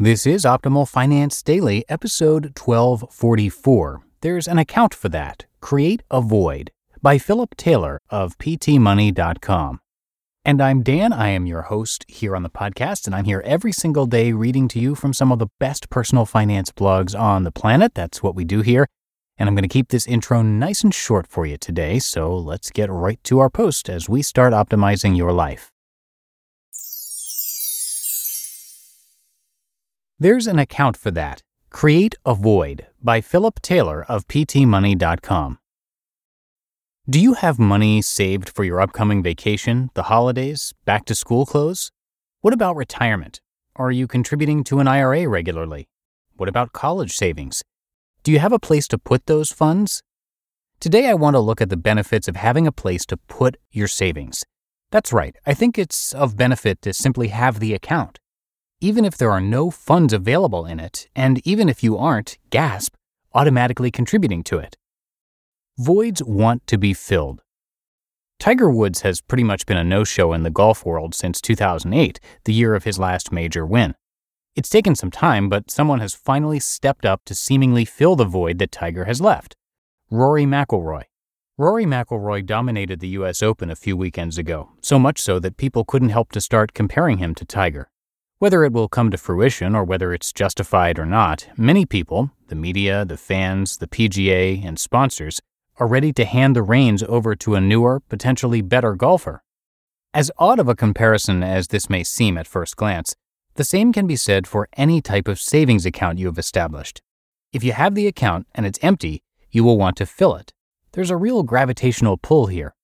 This is Optimal Finance Daily, episode 1244. There's an account for that. Create a Void by Philip Taylor of PTMoney.com. And I'm Dan. I am your host here on the podcast, and I'm here every single day reading to you from some of the best personal finance blogs on the planet. That's what we do here. And I'm going to keep this intro nice and short for you today, so let's get right to our post as we start optimizing your life. There's an account for that. Create a Void by Philip Taylor of PTMoney.com. Do you have money saved for your upcoming vacation, the holidays, back to school clothes? What about retirement? Are you contributing to an IRA regularly? What about college savings? Do you have a place to put those funds? Today, I want to look at the benefits of having a place to put your savings. That's right, I think it's of benefit to simply have the account even if there are no funds available in it, and even if you aren't, gasp, automatically contributing to it. Voids want to be filled. Tiger Woods has pretty much been a no show in the golf world since 2008, the year of his last major win. It's taken some time, but someone has finally stepped up to seemingly fill the void that Tiger has left Rory McIlroy. Rory McIlroy dominated the U.S. Open a few weekends ago, so much so that people couldn't help to start comparing him to Tiger. Whether it will come to fruition or whether it's justified or not, many people, the media, the fans, the PGA, and sponsors, are ready to hand the reins over to a newer, potentially better golfer. As odd of a comparison as this may seem at first glance, the same can be said for any type of savings account you have established. If you have the account and it's empty, you will want to fill it. There's a real gravitational pull here.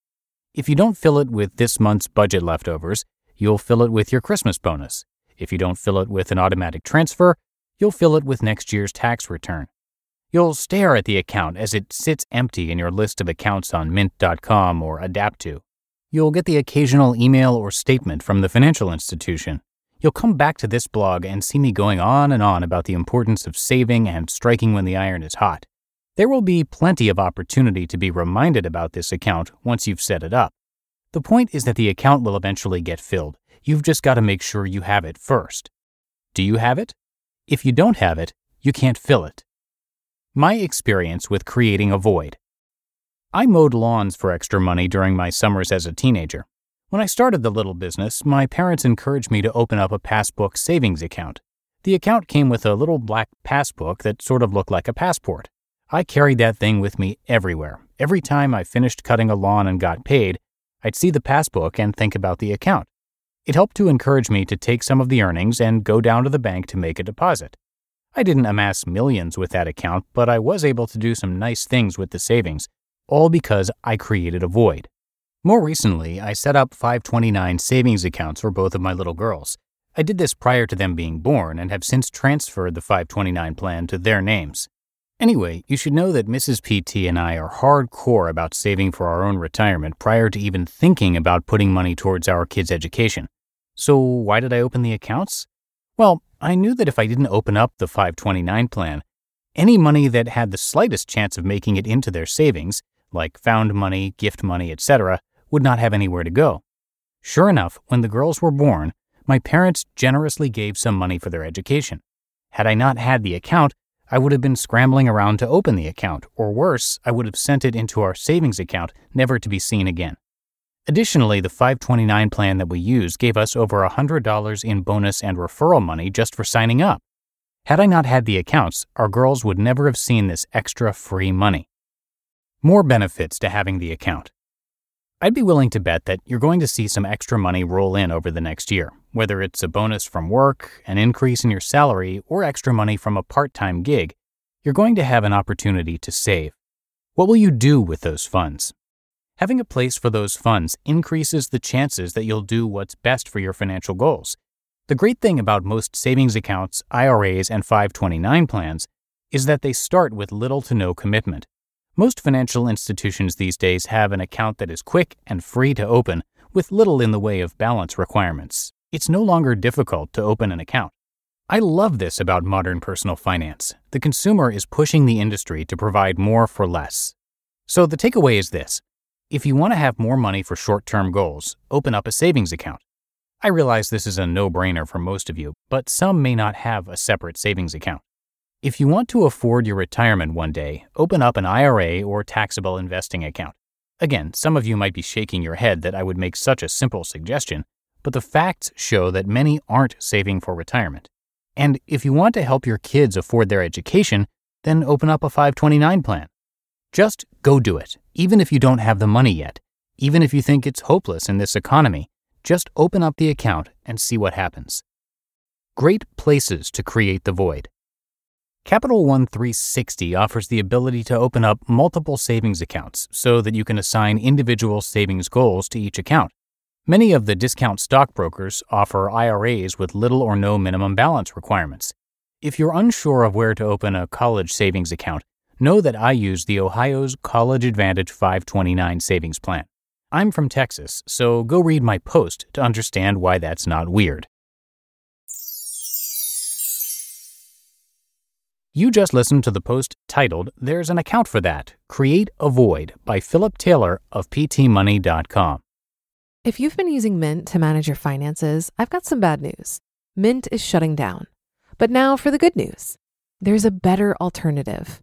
If you don't fill it with this month's budget leftovers, you'll fill it with your Christmas bonus. If you don't fill it with an automatic transfer, you'll fill it with next year's tax return. You'll stare at the account as it sits empty in your list of accounts on Mint.com or Adaptu. You'll get the occasional email or statement from the financial institution. You'll come back to this blog and see me going on and on about the importance of saving and striking when the iron is hot. There will be plenty of opportunity to be reminded about this account once you've set it up. The point is that the account will eventually get filled, You've just got to make sure you have it first. Do you have it? If you don't have it, you can't fill it. My experience with creating a void. I mowed lawns for extra money during my summers as a teenager. When I started the little business, my parents encouraged me to open up a passbook savings account. The account came with a little black passbook that sort of looked like a passport. I carried that thing with me everywhere. Every time I finished cutting a lawn and got paid, I'd see the passbook and think about the account. It helped to encourage me to take some of the earnings and go down to the bank to make a deposit. I didn't amass millions with that account, but I was able to do some nice things with the savings, all because I created a void. More recently, I set up 529 savings accounts for both of my little girls. I did this prior to them being born and have since transferred the 529 plan to their names. Anyway, you should know that Mrs. PT and I are hardcore about saving for our own retirement prior to even thinking about putting money towards our kids' education. So, why did I open the accounts? Well, I knew that if I didn't open up the 529 plan, any money that had the slightest chance of making it into their savings, like found money, gift money, etc., would not have anywhere to go. Sure enough, when the girls were born, my parents generously gave some money for their education. Had I not had the account, I would have been scrambling around to open the account, or worse, I would have sent it into our savings account, never to be seen again. Additionally, the 529 plan that we used gave us over $100 in bonus and referral money just for signing up. Had I not had the accounts, our girls would never have seen this extra free money. More benefits to having the account. I'd be willing to bet that you're going to see some extra money roll in over the next year, whether it's a bonus from work, an increase in your salary, or extra money from a part time gig. You're going to have an opportunity to save. What will you do with those funds? Having a place for those funds increases the chances that you'll do what's best for your financial goals. The great thing about most savings accounts, IRAs, and 529 plans is that they start with little to no commitment. Most financial institutions these days have an account that is quick and free to open with little in the way of balance requirements. It's no longer difficult to open an account. I love this about modern personal finance. The consumer is pushing the industry to provide more for less. So the takeaway is this if you want to have more money for short term goals, open up a savings account. I realize this is a no brainer for most of you, but some may not have a separate savings account. If you want to afford your retirement one day, open up an IRA or taxable investing account. Again, some of you might be shaking your head that I would make such a simple suggestion, but the facts show that many aren't saving for retirement. And if you want to help your kids afford their education, then open up a 529 plan. Just go do it, even if you don't have the money yet. Even if you think it's hopeless in this economy, just open up the account and see what happens. Great places to create the void. Capital One 360 offers the ability to open up multiple savings accounts so that you can assign individual savings goals to each account. Many of the discount stockbrokers offer IRAs with little or no minimum balance requirements. If you're unsure of where to open a college savings account, know that I use the Ohio's College Advantage 529 savings plan. I'm from Texas, so go read my post to understand why that's not weird. You just listened to the post titled There's an Account for That Create a Void by Philip Taylor of PTMoney.com. If you've been using Mint to manage your finances, I've got some bad news. Mint is shutting down. But now for the good news there's a better alternative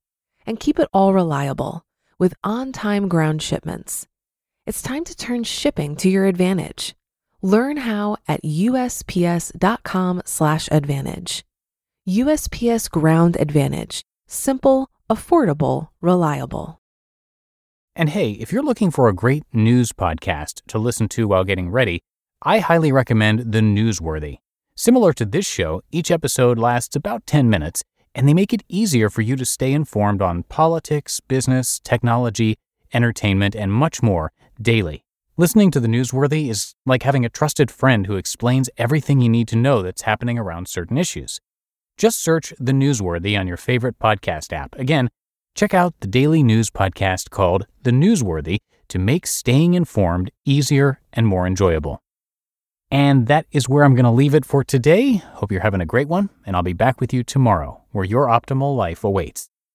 and keep it all reliable with on time ground shipments. It's time to turn shipping to your advantage. Learn how at usps.com/advantage. USPS Ground Advantage: simple, affordable, reliable. And hey, if you're looking for a great news podcast to listen to while getting ready, I highly recommend The Newsworthy. Similar to this show, each episode lasts about 10 minutes and they make it easier for you to stay informed on politics, business, technology, entertainment, and much more daily. Listening to the newsworthy is like having a trusted friend who explains everything you need to know that's happening around certain issues. Just search the newsworthy on your favorite podcast app. Again, check out the daily news podcast called The Newsworthy to make staying informed easier and more enjoyable. And that is where I'm going to leave it for today. Hope you're having a great one, and I'll be back with you tomorrow where your optimal life awaits.